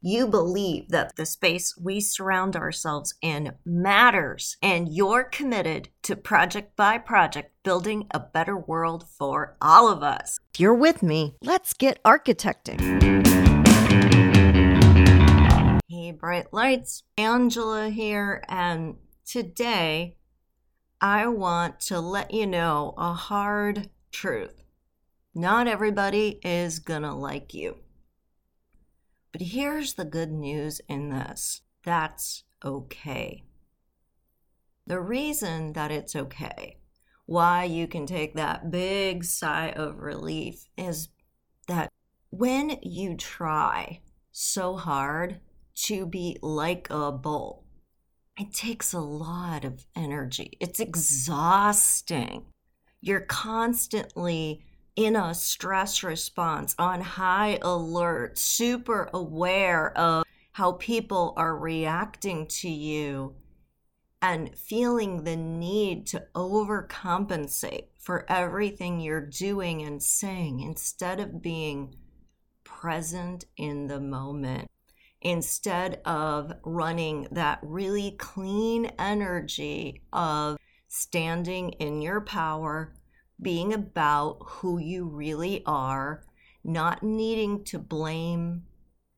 you believe that the space we surround ourselves in matters and you're committed to project by project building a better world for all of us. If you're with me, let's get architecting. Hey, bright lights, Angela here, and today I want to let you know a hard truth. Not everybody is gonna like you. But here's the good news in this that's okay. The reason that it's okay, why you can take that big sigh of relief, is that when you try so hard to be like a bull, it takes a lot of energy. It's exhausting. You're constantly in a stress response, on high alert, super aware of how people are reacting to you, and feeling the need to overcompensate for everything you're doing and saying instead of being present in the moment. Instead of running that really clean energy of standing in your power, being about who you really are, not needing to blame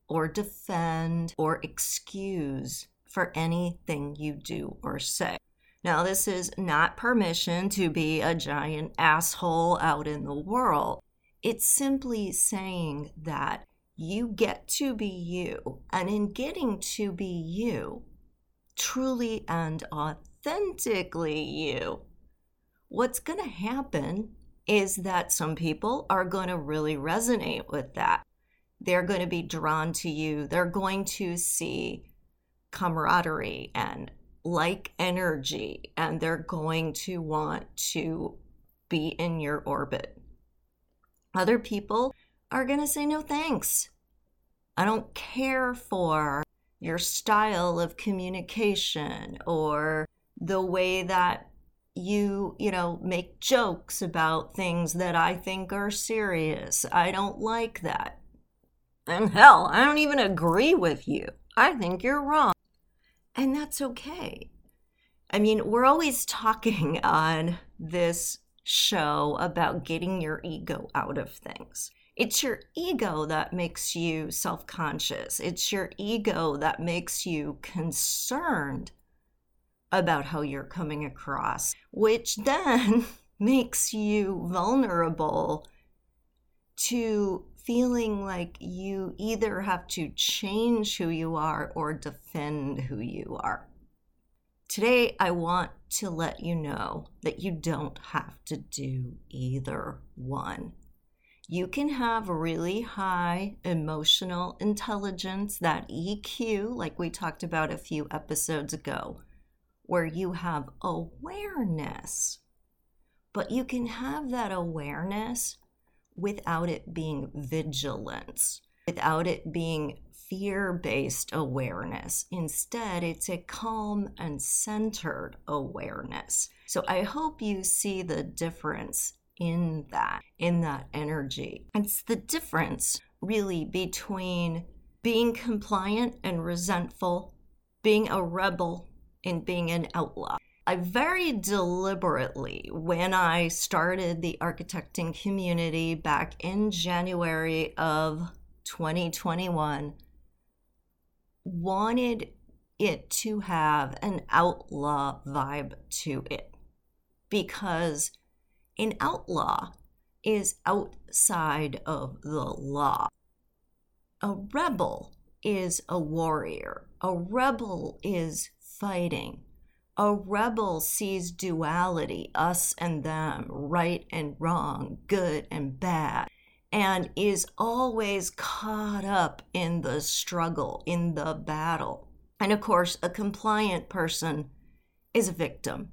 or defend or excuse for anything you do or say. Now, this is not permission to be a giant asshole out in the world. It's simply saying that you get to be you. And in getting to be you, truly and authentically you, what's going to happen is that some people are going to really resonate with that. They're going to be drawn to you. They're going to see camaraderie and like energy, and they're going to want to be in your orbit. Other people are going to say, no thanks. I don't care for your style of communication or the way that you, you know, make jokes about things that I think are serious. I don't like that. And hell, I don't even agree with you. I think you're wrong. And that's okay. I mean, we're always talking on this show about getting your ego out of things. It's your ego that makes you self conscious. It's your ego that makes you concerned about how you're coming across, which then makes you vulnerable to feeling like you either have to change who you are or defend who you are. Today, I want to let you know that you don't have to do either one. You can have really high emotional intelligence, that EQ, like we talked about a few episodes ago where you have awareness. But you can have that awareness without it being vigilance, without it being fear based awareness. Instead, it's a calm and centered awareness. So I hope you see the difference in that, in that energy. It's the difference really between being compliant and resentful, being a rebel in being an outlaw. I very deliberately, when I started the architecting community back in January of 2021, wanted it to have an outlaw vibe to it because an outlaw is outside of the law. A rebel is a warrior. A rebel is fighting. A rebel sees duality, us and them, right and wrong, good and bad, and is always caught up in the struggle, in the battle. And of course, a compliant person is a victim.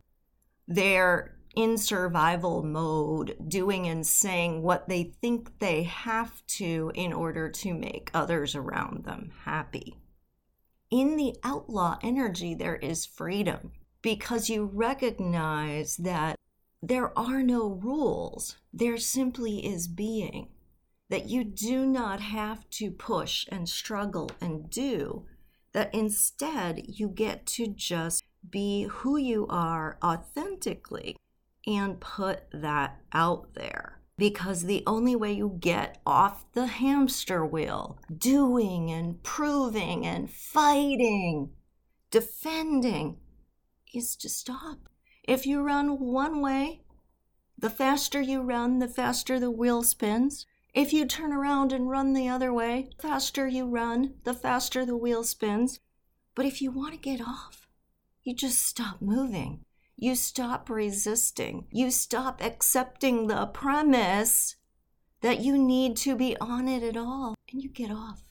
They're in survival mode, doing and saying what they think they have to in order to make others around them happy. In the outlaw energy, there is freedom because you recognize that there are no rules, there simply is being. That you do not have to push and struggle and do, that instead you get to just be who you are authentically and put that out there. Because the only way you get off the hamster wheel, doing and proving and fighting, defending, is to stop. If you run one way, the faster you run, the faster the wheel spins. If you turn around and run the other way, the faster you run, the faster the wheel spins. But if you want to get off, you just stop moving. You stop resisting. You stop accepting the premise that you need to be on it at all, and you get off.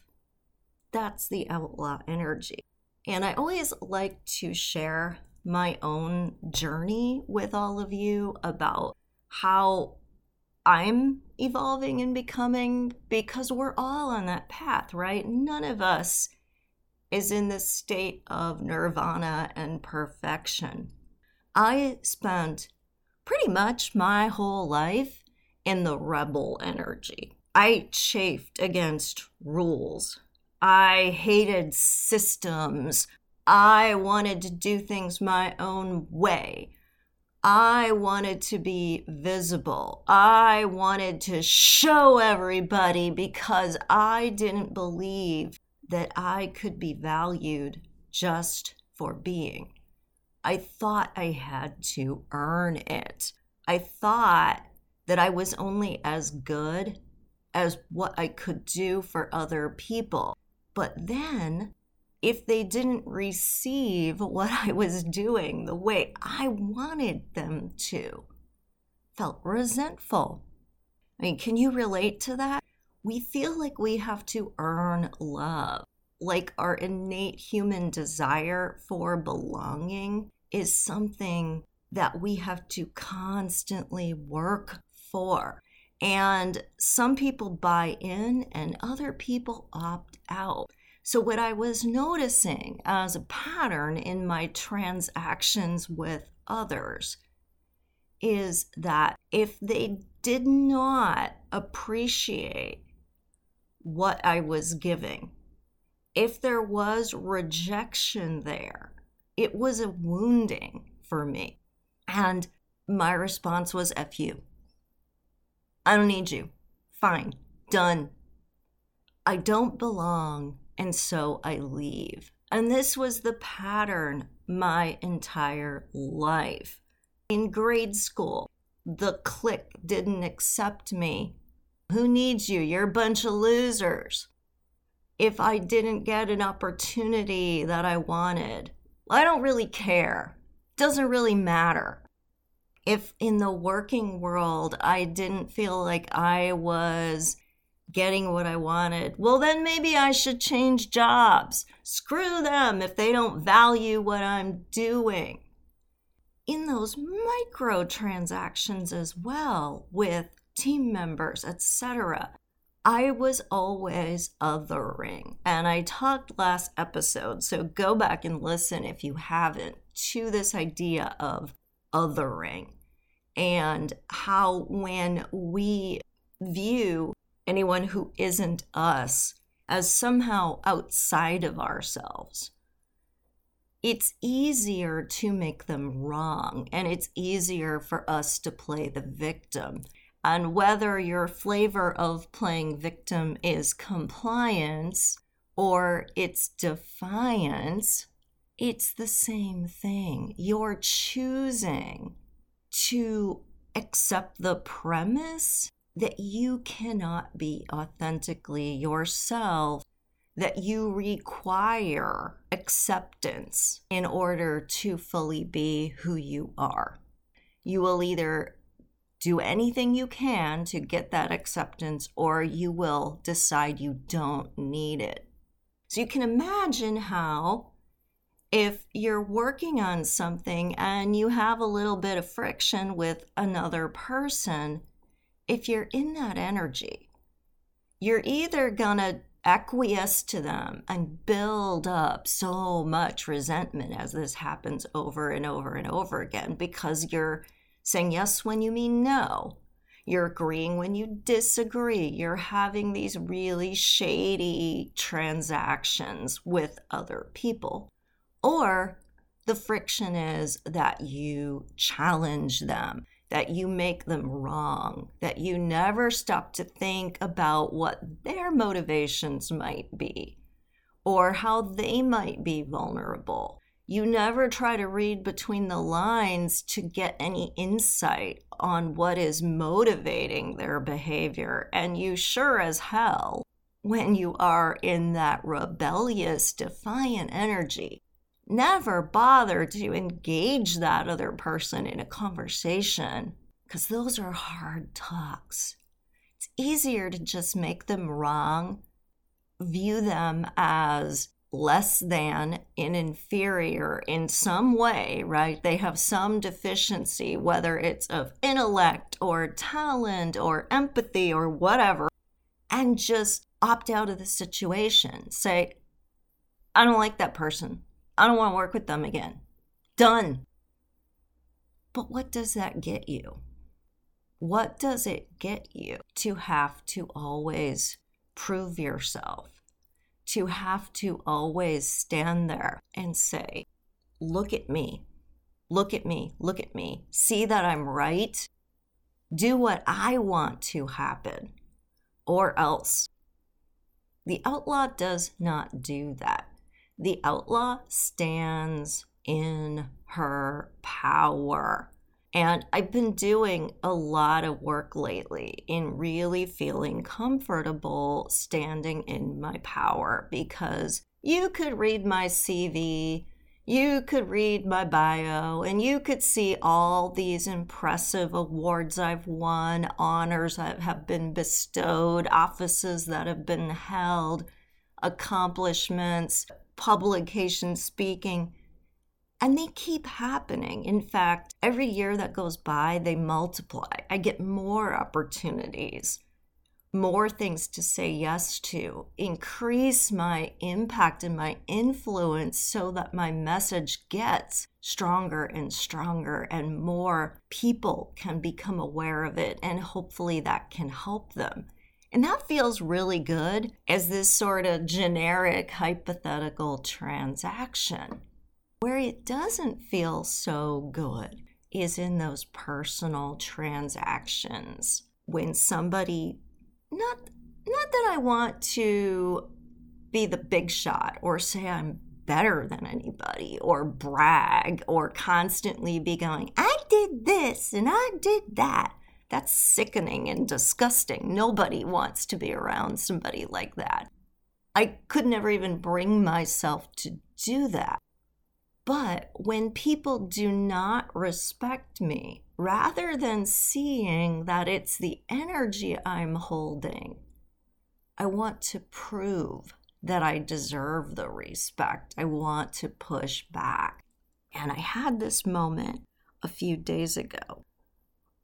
That's the outlaw energy. And I always like to share my own journey with all of you about how I'm evolving and becoming because we're all on that path, right? None of us is in the state of nirvana and perfection. I spent pretty much my whole life in the rebel energy. I chafed against rules. I hated systems. I wanted to do things my own way. I wanted to be visible. I wanted to show everybody because I didn't believe that I could be valued just for being. I thought I had to earn it. I thought that I was only as good as what I could do for other people. But then, if they didn't receive what I was doing the way I wanted them to, felt resentful. I mean, can you relate to that? We feel like we have to earn love, like our innate human desire for belonging is something that we have to constantly work for. And some people buy in and other people opt out. So, what I was noticing as a pattern in my transactions with others is that if they did not appreciate what I was giving, if there was rejection there, it was a wounding for me. And my response was F you. I don't need you. Fine. Done. I don't belong. And so I leave. And this was the pattern my entire life. In grade school, the clique didn't accept me. Who needs you? You're a bunch of losers. If I didn't get an opportunity that I wanted, I don't really care. Doesn't really matter. If in the working world I didn't feel like I was getting what I wanted, well, then maybe I should change jobs. Screw them if they don't value what I'm doing. In those micro transactions as well with team members, etc. I was always othering. And I talked last episode, so go back and listen if you haven't, to this idea of othering and how when we view anyone who isn't us as somehow outside of ourselves, it's easier to make them wrong and it's easier for us to play the victim. And whether your flavor of playing victim is compliance or it's defiance, it's the same thing. You're choosing to accept the premise that you cannot be authentically yourself, that you require acceptance in order to fully be who you are. You will either do anything you can to get that acceptance, or you will decide you don't need it. So you can imagine how if you're working on something and you have a little bit of friction with another person, if you're in that energy, you're either going to acquiesce to them and build up so much resentment as this happens over and over and over again because you're saying yes when you mean no. You're agreeing when you disagree. You're having these really shady transactions with other people. Or the friction is that you challenge them that you make them wrong, that you never stop to think about what their motivations might be or how they might be vulnerable. You never try to read between the lines to get any insight on what is motivating their behavior. And you sure as hell, when you are in that rebellious, defiant energy, never bother to engage that other person in a conversation because those are hard talks. It's easier to just make them wrong, view them as less than and inferior in some way, right? They have some deficiency, whether it's of intellect or talent or empathy or whatever, and just opt out of the situation. Say, I don't like that person. I don't want to work with them again. Done. But what does that get you? What does it get you to have to always prove yourself? To have to always stand there and say, Look at me, look at me, look at me, see that I'm right, do what I want to happen, or else. The outlaw does not do that. The outlaw stands in her power. And I've been doing a lot of work lately in really feeling comfortable standing in my power because you could read my CV, you could read my bio, and you could see all these impressive awards I've won, honors that have been bestowed, offices that have been held, accomplishments, publication speaking. And they keep happening. In fact, every year that goes by, they multiply. I get more opportunities, more things to say yes to, increase my impact and my influence so that my message gets stronger and stronger, and more people can become aware of it. And hopefully that can help them. And that feels really good as this sort of generic hypothetical transaction. Where it doesn't feel so good is in those personal transactions when somebody not not that I want to be the big shot or say I'm better than anybody or brag or constantly be going, I did this and I did that. That's sickening and disgusting. Nobody wants to be around somebody like that. I could never even bring myself to do that. But when people do not respect me, rather than seeing that it's the energy I'm holding, I want to prove that I deserve the respect. I want to push back. And I had this moment a few days ago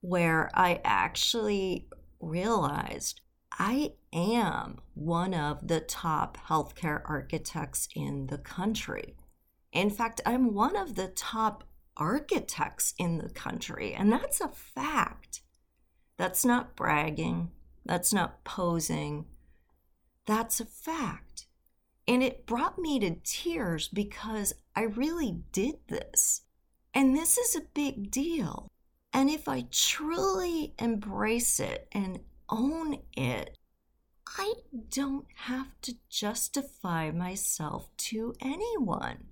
where I actually realized I am one of the top healthcare architects in the country. In fact, I'm one of the top architects in the country, and that's a fact. That's not bragging, that's not posing, that's a fact. And it brought me to tears because I really did this. And this is a big deal. And if I truly embrace it and own it, I don't have to justify myself to anyone.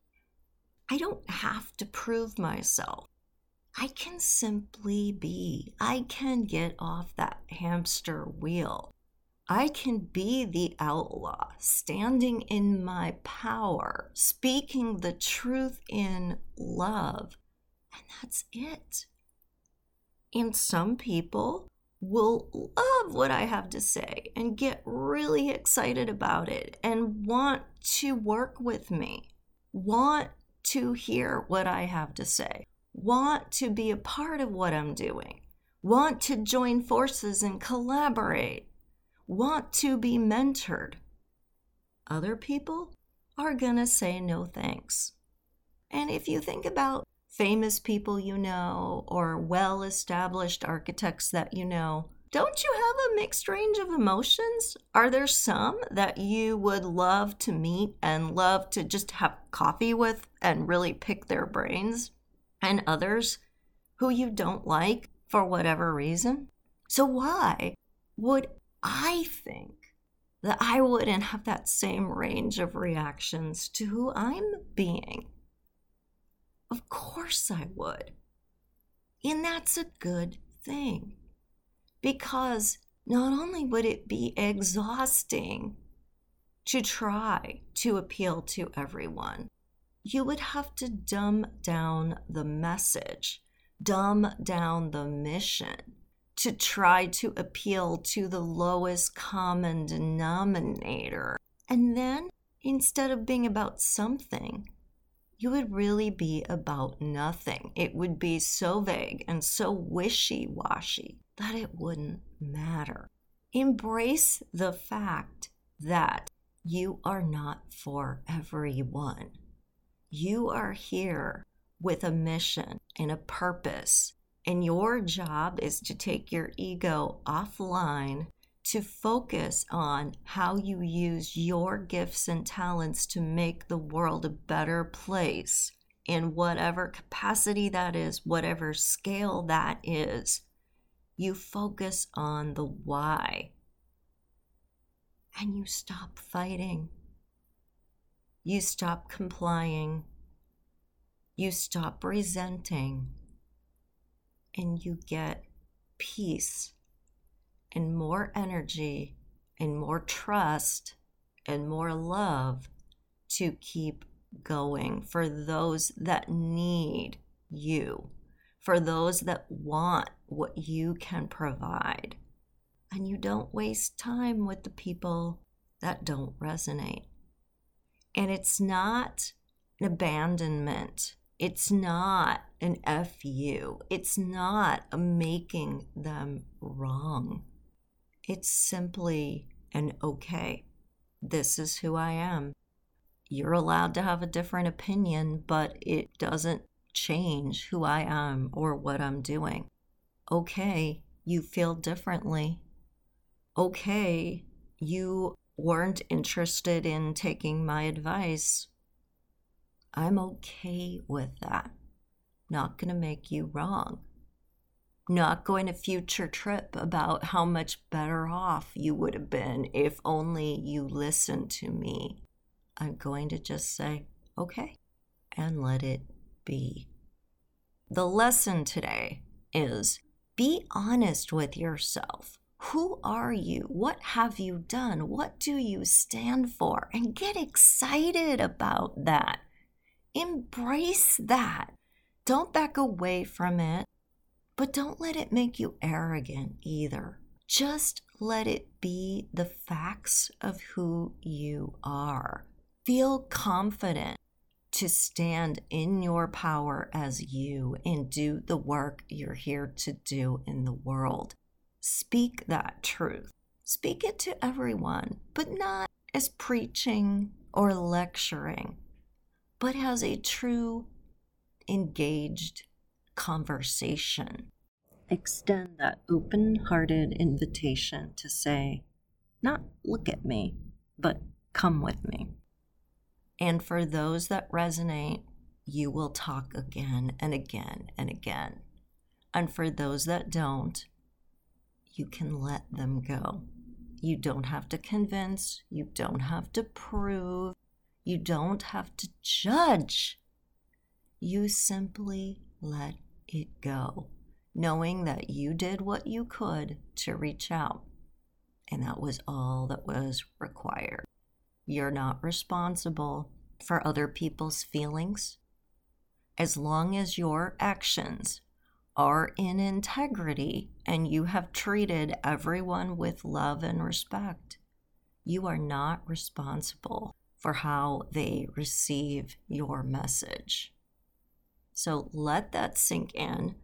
I don't have to prove myself. I can simply be. I can get off that hamster wheel. I can be the outlaw, standing in my power, speaking the truth in love. And that's it. And some people will love what I have to say and get really excited about it and want to work with me, want to hear what I have to say, want to be a part of what I'm doing, want to join forces and collaborate, want to be mentored. Other people are going to say no thanks. And if you think about famous people you know or well established architects that you know, don't you have a mixed range of emotions? Are there some that you would love to meet and love to just have coffee with and really pick their brains? And others who you don't like for whatever reason? So, why would I think that I wouldn't have that same range of reactions to who I'm being. Of course I would. And that's a good thing because not only would it be exhausting to try to appeal to everyone, you would have to dumb down the message, dumb down the mission to try to appeal to the lowest common denominator. And then, instead of being about something, you would really be about nothing. It would be so vague and so wishy washy that it wouldn't matter. Embrace the fact that you are not for everyone. You are here with a mission and a purpose and your job is to take your ego offline to focus on how you use your gifts and talents to make the world a better place in whatever capacity that is, whatever scale that is. You focus on the why and you stop fighting. You stop complying. You stop resenting and you get peace and more energy and more trust and more love to keep going for those that need you, for those that want what you can provide. And you don't waste time with the people that don't resonate. And it's not an abandonment it's not an FU. It's not a making them wrong. It's simply an okay. This is who I am. You're allowed to have a different opinion, but it doesn't change who I am or what I'm doing. Okay, you feel differently. Okay, you weren't interested in taking my advice. I'm okay with that. Not going to make you wrong. Not going a future trip about how much better off you would have been if only you listened to me. I'm going to just say, okay, and let it be. The lesson today is be honest with yourself. Who are you? What have you done? What do you stand for? And get excited about that. Embrace that. Don't back away from it, but don't let it make you arrogant either. Just let it be the facts of who you are. Feel confident to stand in your power as you and do the work you're here to do in the world. Speak that truth. Speak it to everyone, but not as preaching or lecturing but as a true, engaged conversation. Extend that open hearted invitation to say, not look at me, but come with me. And for those that resonate, you will talk again and again and again. And for those that don't, you can let them go. You don't have to convince, you don't have to prove, you don't have to judge. You simply let it go, knowing that you did what you could to reach out. And that was all that was required. You're not responsible for other people's feelings. As long as your actions are in integrity and you have treated everyone with love and respect, you are not responsible for how they receive your message. So let that sink in.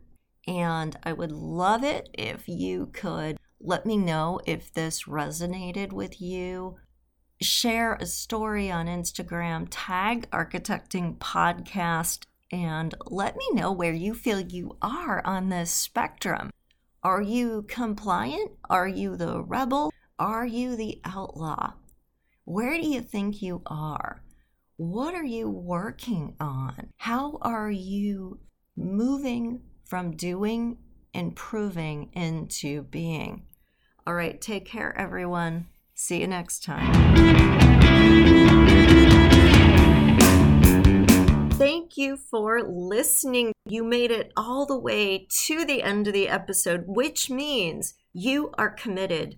And I would love it if you could let me know if this resonated with you. Share a story on Instagram, tag Architecting Podcast, and let me know where you feel you are on this spectrum. Are you compliant? Are you the rebel? Are you the outlaw? Where do you think you are? What are you working on? How are you moving from doing, improving into being? All right, take care, everyone. See you next time. Thank you for listening. You made it all the way to the end of the episode, which means you are committed